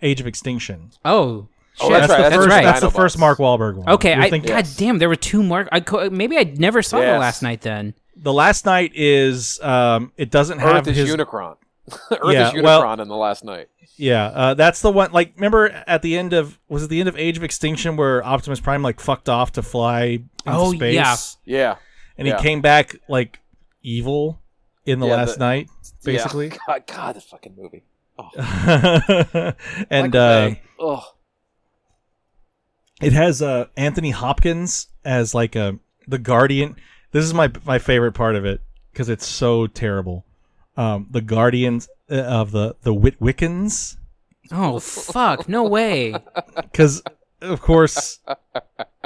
Age of Extinction.
oh.
Oh,
shit.
that's right,
the
that's
first.
right.
That's the first Mark Wahlberg one.
Okay, I,
thinking-
God
Yes.
damn, there were two Mark. I co- maybe I never saw the Last Knight. Then
the Last Knight is um, it doesn't have
Earth is
his
Unicron. Earth
Yeah,
is Unicron
well-
in the Last Knight.
yeah. Uh, that's the one. Like, remember at the end of was it the end of Age of Extinction where Optimus Prime like fucked off to fly into
Oh,
space?
yeah.
Yeah.
and he
yeah.
came back like evil in the
Yeah,
last
the-
night, basically.
Yeah. God, God, this fucking movie. Oh,
and uh,
Bay.
It has uh, Anthony Hopkins as like a the Guardian. This is my my favorite part of it because it's so terrible. Um, the Guardians uh, of the the Witwiccans,
oh fuck, no way.
because of course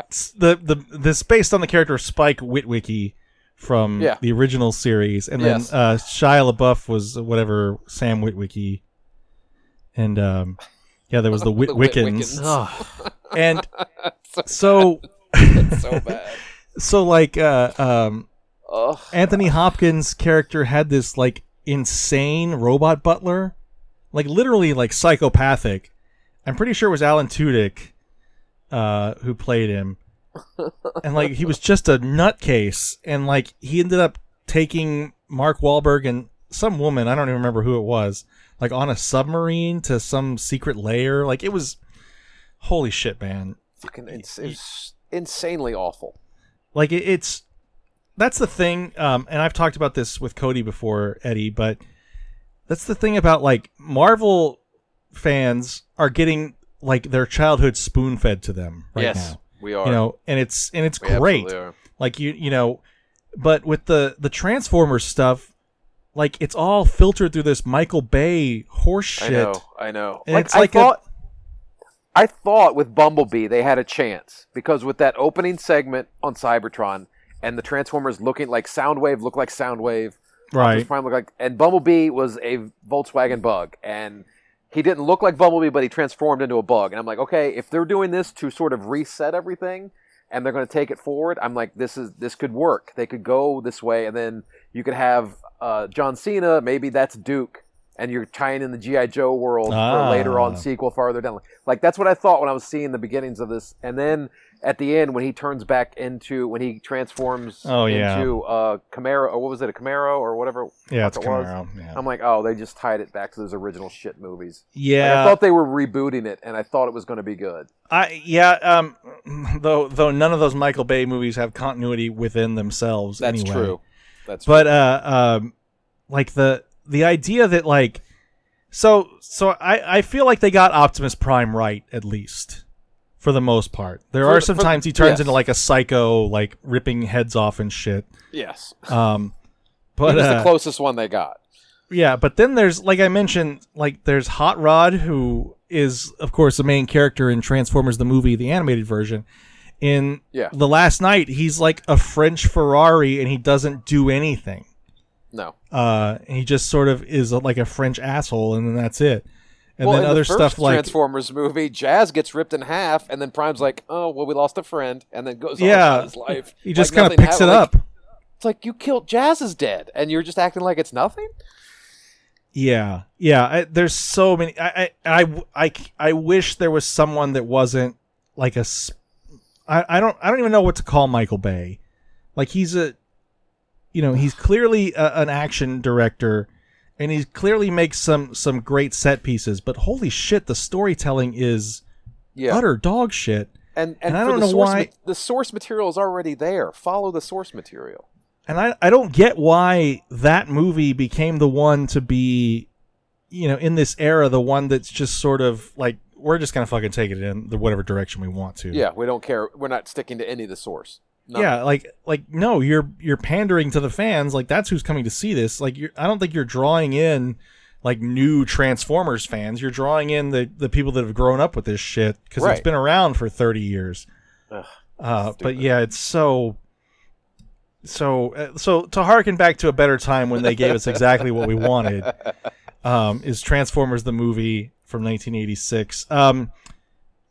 s- the the this based on the character Spike Witwicky from
Yeah.
the original series, and then uh, Shia LaBeouf was whatever Sam Witwicky, and um, yeah, there was the
The
Witwiccans,
Witwiccans.
Ugh.
and so
It's so bad.
so like uh, um,
Ugh.
Anthony Hopkins' character had this like insane robot butler, like literally like psychopathic. I'm pretty sure it was Alan Tudyk uh, who played him, and like he was just a nutcase, and like he ended up taking Mark Wahlberg and some woman I don't even remember who it was, like on a submarine to some secret layer. Like it was, holy shit, man!
Fucking ins- it's insanely awful.
like it, it's that's the thing um and i've talked about this with cody before eddie but that's the thing about like marvel fans are getting like their childhood spoon fed to them right
yes,
now
we are.
you know and it's and it's
We
great like you you know but with the the transformers stuff like it's all filtered through this michael bay horse
I know. I know.
And
like,
it's like
I
a-
thought. I thought with Bumblebee they had a chance because with that opening segment on Cybertron and the Transformers looking like Soundwave looked like Soundwave, Optimus
right
Prime looked like, and Bumblebee was a Volkswagen Bug, and he didn't look like Bumblebee, but he transformed into a bug. And I'm like, okay, if they're doing this to sort of reset everything, and they're going to take it forward, I'm like, this is this could work. They could go this way, and then you could have uh, John Cena. Maybe that's Duke, and you're tying in the GI Joe world
Ah.
for later on sequel farther down. Like that's what I thought when I was seeing the beginnings of this, and then. At the end, when he turns back into when he transforms
Oh, yeah.
into a Camaro, or what was it, a Camaro or whatever
yeah it's
it was.
Camaro, yeah.
I'm like, oh, they just tied it back to those original shit movies. Like,
yeah
I thought they were rebooting it, and I thought it was going to be good.
I yeah, um, though though none of those Michael Bay movies have continuity within themselves.
That's
anyway.
true. That's
But uh, um, like the the idea that like, so so I I feel like they got Optimus Prime right at least for the most part. There
For
are
the-
some times he turns
yes.
into like a psycho, like ripping heads off and shit.
Yes,
Um, but uh,
the closest one they got.
yeah, but then there's like I mentioned, like there's Hot Rod, who is of course the main character in Transformers the movie, the animated version. In
Yeah.
the Last Knight, he's like a French Ferrari, and he doesn't do anything.
No,
Uh, and he just sort of is like a French asshole, and then that's it. And
well,
then
in
other
the first
stuff like
Transformers movie, Jazz gets ripped in half, and then Prime's like, "Oh, well, we lost a friend," and then goes on
Yeah.
about his life.
he just
Like
kind of picks it.
Like,
up.
It's like you killed Jazz is dead, and you're just acting like it's nothing.
Yeah, yeah. I, there's so many. I, I, I, I, I wish there was someone that wasn't like a. I, I don't. I don't even know what to call Michael Bay. Like he's a, you know, he's clearly a, an action director, and he clearly makes some some great set pieces. But holy shit, the storytelling is
Yeah,
utter dog shit.
and and,
and I don't know why-
ma- the source material is already there. Follow the source material.
and I, I don't get why that movie became the one to be you know in this era the one that's just sort of like we're just gonna fucking take it in the whatever direction we want to.
Yeah, we don't care. We're not sticking to any of the source. None.
yeah like like no you're you're pandering to the fans. Like that's who's coming to see this. Like you're, i don't think you're drawing in like new transformers fans. You're drawing in the the people that have grown up with this shit because it's been around for 30 years.
Ugh,
uh, but yeah, it's so so uh, so to harken back to a better time when they gave us exactly what we wanted um, is Transformers the movie from 1986. Um,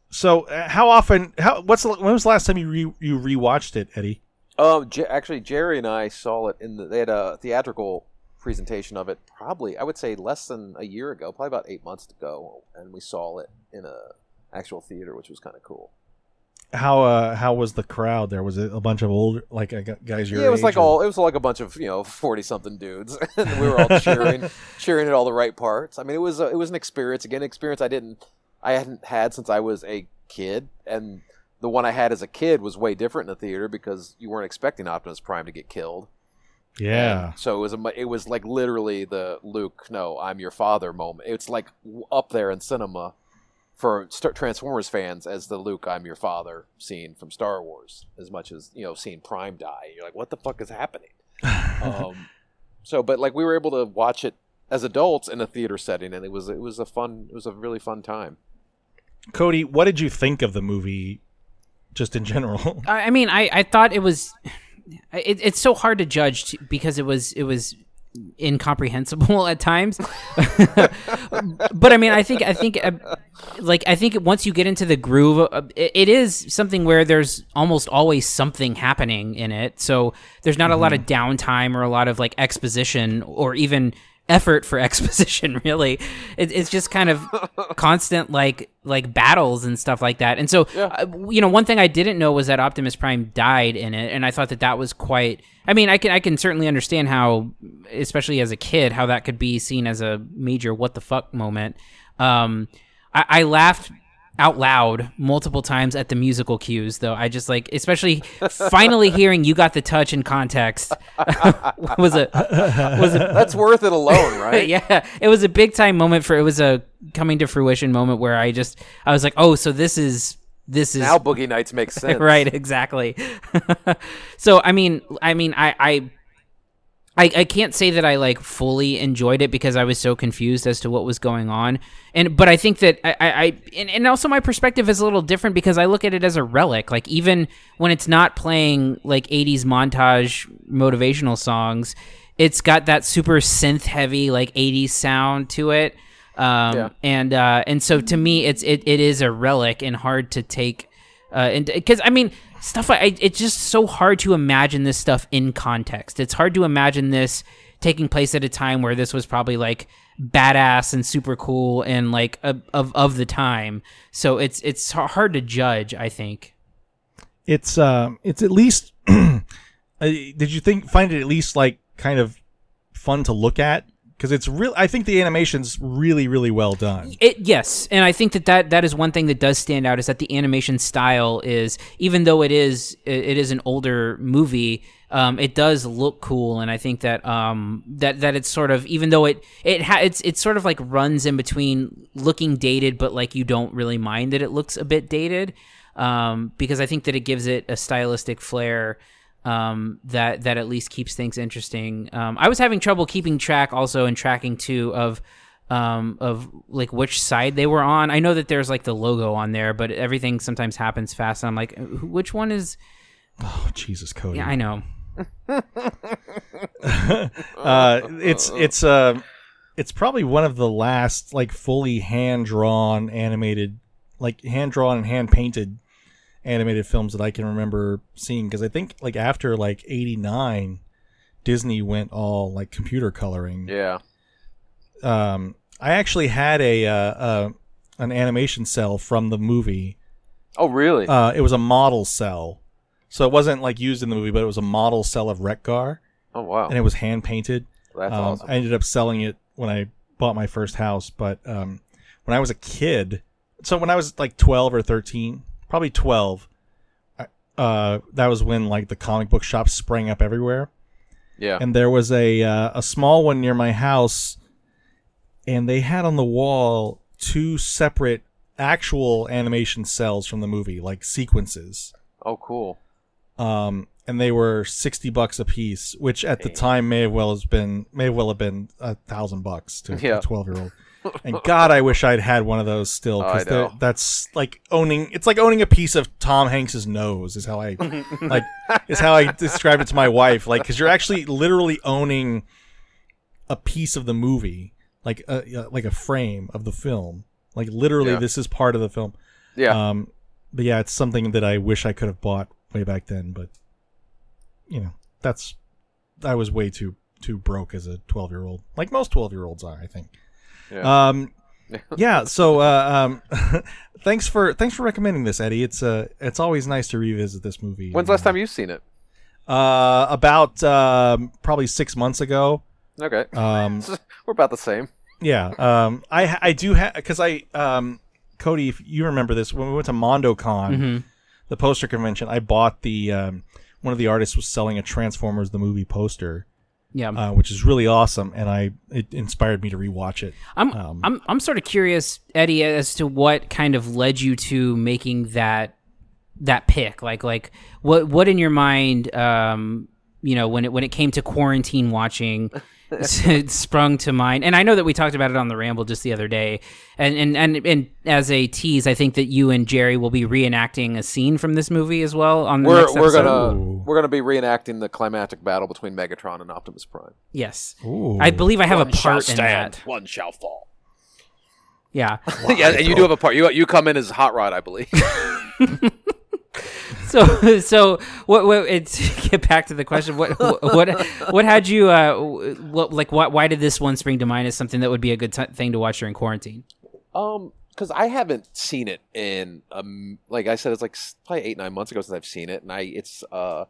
so uh, how often? How what's when was the last time you re, you rewatched it, Eddie?
Um, J- actually, Jerry and I saw it in the. They had a theatrical presentation of it. Probably, I would say, less than a year ago. Probably about eight months ago, and we saw it in a actual theater, which was kind of cool.
How uh how was the crowd there? Was it a bunch of old like uh, guys your
yeah, it was like
or-
all. It was like a bunch of you know forty something dudes, and we were all cheering, cheering at all the right parts. I mean, it was a, it was an experience. Again, an experience I didn't, I hadn't had since I was a kid, and the one I had as a kid was way different in the theater because you weren't expecting Optimus Prime to get killed.
yeah.
And so it was a, it was like literally the Luke, no, I'm your father moment. It's like up there in cinema for Star- Transformers fans as the Luke, I'm your father scene from Star Wars. As much as you know, seeing Prime die, you're like, what the fuck is happening? um, so, but like we were able to watch it as adults in a theater setting, and it was it was a fun, it was a really fun time.
Cody, what did you think of the movie, just in general?
I I mean, I, I thought it was. It, it's so hard to judge t- because it was it was incomprehensible at times. but I mean, I think I think uh, like I think once you get into the groove, uh, it, it is something where there's almost always something happening in it. So there's not a lot of downtime or a lot of like exposition or even effort for exposition really. It, it's just kind of constant like like battles and stuff like that. And so uh, you know one thing i didn't know was that optimus prime died in it and i thought that that was quite i mean i can i can certainly understand how especially as a kid how that could be seen as a major what the fuck moment. Um i, I laughed out loud multiple times at the musical cues though. I just like especially finally hearing you got the touch in context. Was a was a
That's worth it alone, right?
yeah, it was a big time moment for it was a coming to fruition moment where I just I was like, oh, so this is this is
Now Boogie Nights makes sense,
right, exactly. so I mean, I mean, I, I I I can't say that I like fully enjoyed it because I was so confused as to what was going on, and but I think that I I, I and, and also my perspective is a little different because I look at it as a relic. Like even when it's not playing like '80s montage motivational songs, it's got that super synth heavy like '80s sound to it. Um,
Yeah.
and uh, and so to me, it's it, it is a relic and hard to take uh, and because I mean stuff. I it's just so hard to imagine this stuff in context. It's hard to imagine this taking place at a time where this was probably like badass and super cool and like of of the time. So it's it's hard to judge. I think.
it's um it's at least uh, did you think find it at least like kind of fun to look at because it's real i think the animation's really really well done.
It yes, and I think that, that that is one thing that does stand out is that the animation style is even though it is it is an older movie, um, it does look cool, and I think that um that that it's sort of even though it it ha- it's it's sort of like runs in between looking dated, but like you don't really mind that it looks a bit dated, um, because I think that it gives it a stylistic flair um, that that at least keeps things interesting. Um, I was having trouble keeping track also and tracking too of um, of like which side they were on. I know that there's like the logo on there, but everything sometimes happens fast. And I'm like, which one is?
oh jesus cody
Yeah, I know.
uh, it's it's uh, it's probably one of the last like fully hand drawn animated, like hand drawn and hand painted animated films that I can remember seeing. Because I think like after like '89, Disney went all like computer coloring.
Yeah.
Um, I actually had a uh, uh, an animation cell from the movie.
Oh, really?
Uh, it was a model cell, so it wasn't like used in the movie, but it was a model cell of Wreck-Gar,
oh, wow.
and it was hand painted.
That's
Um,
awesome.
I ended up selling it when I bought my first house, but um, when I was a kid, so when I was like twelve or thirteen, probably twelve, uh, that was when like the comic book shops sprang up everywhere
yeah.
and there was a uh, a small one near my house, and they had on the wall two separate actual animation cells from the movie, like sequences.
oh, cool.
Um, and they were sixty bucks a piece, which at the time may have well has been may have well have been a thousand bucks to
Yeah.
a twelve year old. And God, I wish I'd had one of those still
Oh,
because
know.
that's like owning. It's like owning a piece of Tom Hanks's nose. Is how I like is how I describe it to my wife. Like because you're actually literally owning a piece of the movie, like a like a frame of the film. Like literally,
Yeah.
this is part of the film.
Yeah.
Um, but yeah, it's something that I wish I could have bought way back then. But you know, that's I was way too too broke as a twelve year old, like most twelve year olds are, I think.
Yeah.
Um, yeah. So, uh, um, thanks for thanks for recommending this, Eddie. It's uh, it's always nice to revisit this movie.
When's the last time you've seen it?
Uh, about um, probably six months ago.
Okay.
Um,
We're about the same.
yeah. Um, I I do have because I um, Cody, if you remember this when we went to MondoCon,
Mhm.
the poster convention, I bought the um, one of the artists was selling a Transformers the movie poster,
Yeah.
uh, which is really awesome, and I it inspired me to rewatch it.
I'm
Um,
I'm I'm sort of curious, Eddie, as to what kind of led you to making that that pick. Like like what what in your mind, um, you know, when it when it came to quarantine watching. it sprung to mind and i know that we talked about it on the ramble just the other day and and and, and as a tease i think that you and jerry will be reenacting a scene from this movie as well on the
We're
next
we're
episode.
gonna
Ooh.
we're gonna be reenacting the climactic battle between Megatron and Optimus Prime.
yes
Ooh.
i believe i have a part in that
one shall fall.
yeah
yeah, and you do have a part. You you come in as Hot Rod, I believe.
So, so what? what get back to the question. What? What? What had you? Uh, what? Like, what? Why did this one spring to mind as something that would be a good t- thing to watch during quarantine?
Um, because I haven't seen it in um, like I said, it's like probably eight nine months ago since I've seen it, and I it's uh,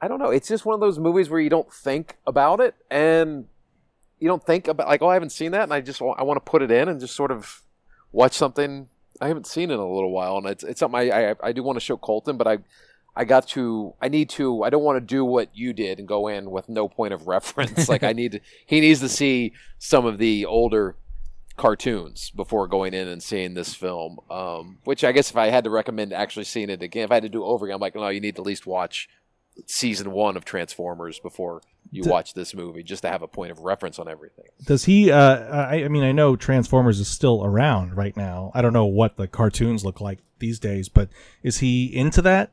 I don't know, it's just one of those movies where you don't think about it, and you don't think about like, oh, I haven't seen that, and I just I want to put it in and just sort of watch something I haven't seen it in a little while, and it's it's something I I, I do want to show Colton, but I. I got to. I need to. I don't want to do what you did and go in with no point of reference. like I need to. He needs to see some of the older cartoons before going in and seeing this film. Um, which I guess if I had to recommend actually seeing it again, if I had to do it over again, I'm like, no, you need to at least watch season one of Transformers before you watch this movie, just to have a point of reference on everything.
Does he? Uh, I, I mean, I know Transformers is still around right now. I don't know what the cartoons look like these days, but is he into that?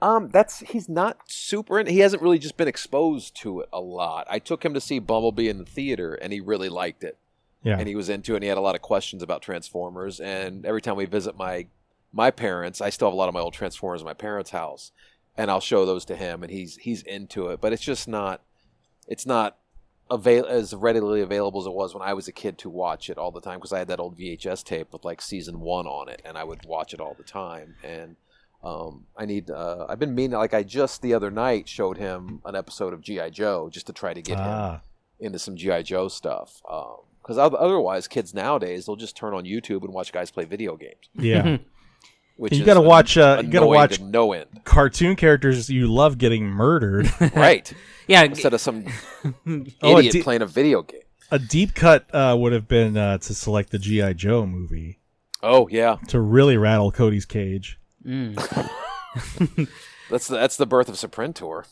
Um, that's he's not super. In, he hasn't really just been exposed to it a lot. I took him to see Bumblebee in the theater, and he really liked it.
Yeah.
and he was into it and he had a lot of questions about transformers and every time we visit my my parents i still have a lot of my old transformers in my parents house and i'll show those to him and he's he's into it but it's just not it's not avail- as readily available as it was when i was a kid to watch it all the time because i had that old vhs tape with like season one on it and i would watch it all the time and um, I need. Uh, I've been meaning. Like I just the other night showed him an episode of GI Joe just to try to get him
Ah,
into some GI Joe stuff. Because otherwise, kids nowadays they'll just turn on YouTube and watch guys play video games.
yeah.
Which
you
is
got to watch. Uh, you got to watch
no end,
cartoon characters you love getting murdered.
right?
Yeah,
Instead of some
Oh,
idiot
di-
playing a video game.
a deep cut uh, would have been uh, to select the GI Joe movie
Oh yeah,
to really rattle Cody's cage.
mm.
that's the, that's the birth of Serpentor.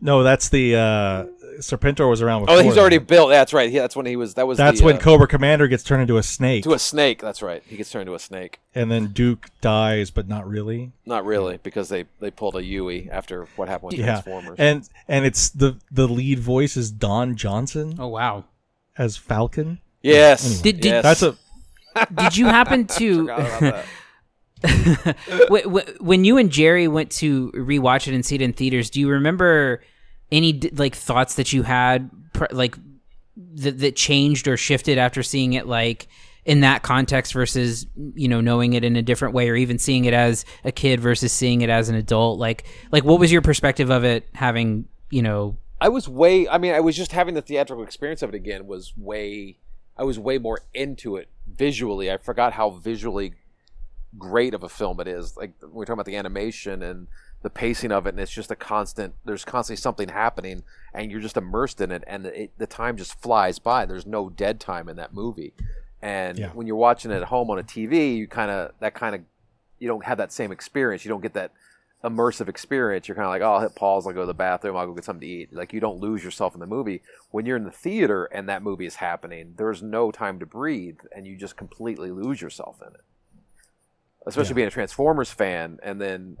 No, that's the uh, Serpentor was around. Before
Oh, he's
that.
already built. That's right. Yeah, that's when he was. That was.
That's
the,
when
uh,
Cobra Commander gets turned into a snake,
to a snake. That's right. He gets turned into a snake.
and then Duke dies, but not really.
Not really, because they they pulled a Yui after what happened with
Yeah,
Transformers.
and and it's the the lead voice is Don Johnson
Oh wow.
as Falcon.
yes.
Anyway.
Did- did-
yes.
That's a
Did you happen to
Forgot about that.
Wh- wh- when you and Jerry went to rewatch it and see it in theaters, do you remember any like thoughts that you had like that that changed or shifted after seeing it like in that context versus you know knowing it in a different way or even seeing it as a kid versus seeing it as an adult like like what was your perspective of it having you know
I was way. I mean, I was just having the theatrical experience of it again. Was way. I was way more into it visually. I forgot how visually great of a film it is. Like we're talking about the animation and the pacing of it, and it's just a constant. There's constantly something happening, and you're just immersed in it, and it, the time just flies by. There's no dead time in that movie, and
Yeah.
when you're watching it at home on a TV, you kind of that kind of you don't have that same experience. You don't get that immersive experience. You're kind of like, oh, I'll hit pause. I'll go to the bathroom. I'll go get something to eat. Like you don't lose yourself in the movie. When you're in the theater and that movie is happening, there's no time to breathe, and you just completely lose yourself in it. Especially
Yeah.
being a Transformers fan, and then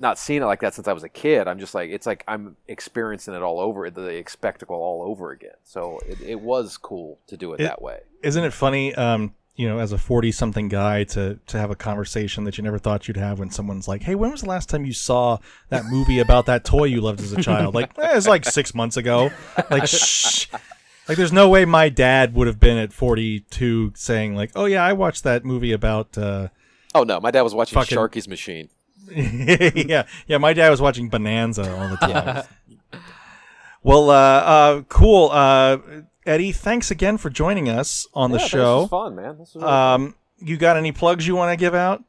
not seeing it like that since I was a kid. I'm just like, it's like I'm experiencing it all over, the spectacle all over again. So it, it was cool to do it,
It-
that way.
isn't it funny? Um, you know, as a forty-something guy, to to have a conversation that you never thought you'd have when someone's like, "Hey, when was the last time you saw that movie about that toy you loved as a child?" Like, eh, it's like six months ago. Like, shh. Like, there's no way my dad would have been at forty-two saying like, "Oh yeah, I watched that movie about." Uh,
Oh no, my dad was watching
Fucking-
Sharky's Machine.
yeah, yeah. My dad was watching Bonanza all the time. Well, uh, uh, cool. Uh, Eddie, thanks again for joining us on the
Yeah, This
show.
was fun, man. This was really fun.
Um, you got any plugs you want to give out?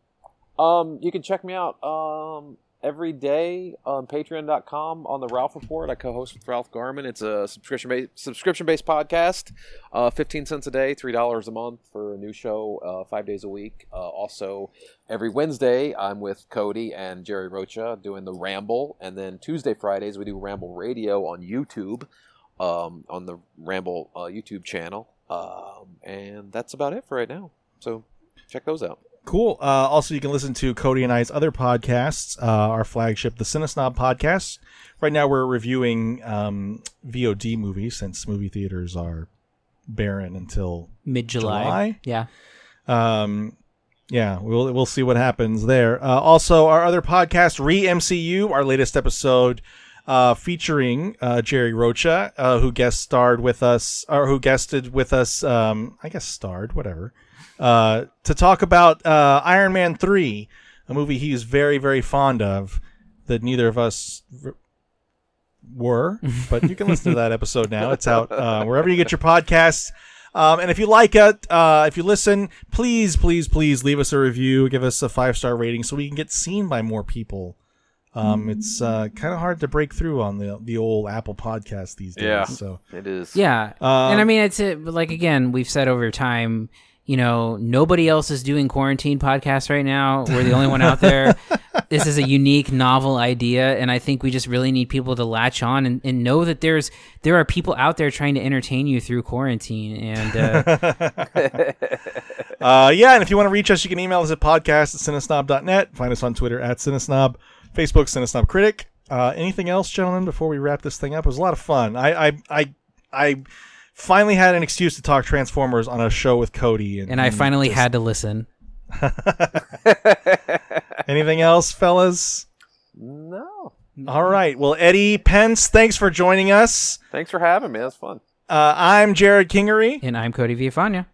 Um, you can check me out um, every day on patreon.com on the Ralph Report. I co-host with Ralph Garman. It's a subscription based subscription based podcast. Uh, 15 cents a day, $3 a month for a new show, uh, 5 days a week. Uh, also every Wednesday I'm with Cody and Jerry Rocha doing the Ramble and then Tuesday Fridays we do Ramble Radio on YouTube. Um, on the Ramble uh, YouTube channel. Um, and that's about it for right now. So check those out.
Cool. Uh, also, you can listen to Cody and I's other podcasts, uh, our flagship, the Cinesnob podcast. Right now, we're reviewing um, VOD movies since movie theaters are barren until
mid July
July?
yeah
Um, yeah, we'll we'll see what happens there. Uh, also, our other podcast, Re MCU, our latest episode, uh, featuring uh, Jerry Rocha, uh, who guest starred with us, or who guested with us. Um, I guess starred, whatever, uh, to talk about uh, Iron Man three, a movie he is very very fond of, that neither of us. r- were, but you can listen to that episode now. It's out uh, wherever you get your podcasts. Um, and if you like it, uh, if you listen, please, please, please leave us a review, give us a five star rating, so we can get seen by more people. Um, it's uh, kind of hard to break through on the the old Apple Podcast these days.
Yeah.
So
It is.
Yeah,
Um,
and I mean it's a, like again we've said over time. You know, nobody else is doing quarantine podcasts right now. We're the only one out there. this is a unique, novel idea, and I think we just really need people to latch on and, and know that there's there are people out there trying to entertain you through quarantine. And uh,
Uh, yeah, and if you want to reach us, you can email us at podcast at cinesnob.net. Find us on Twitter at cinesnob, Facebook Cinesnob Critic. Uh, anything else, gentlemen, before we wrap this thing up? It was a lot of fun. I I I, I finally had an excuse to talk Transformers on a show with Cody, and,
and I finally
just-
had to listen.
anything else, fellas.
No.
All right. Well, Eddie Pence, thanks for joining us.
Thanks for having me. That's fun.
Uh, I'm Jared Kingery.
And I'm Cody Villafania.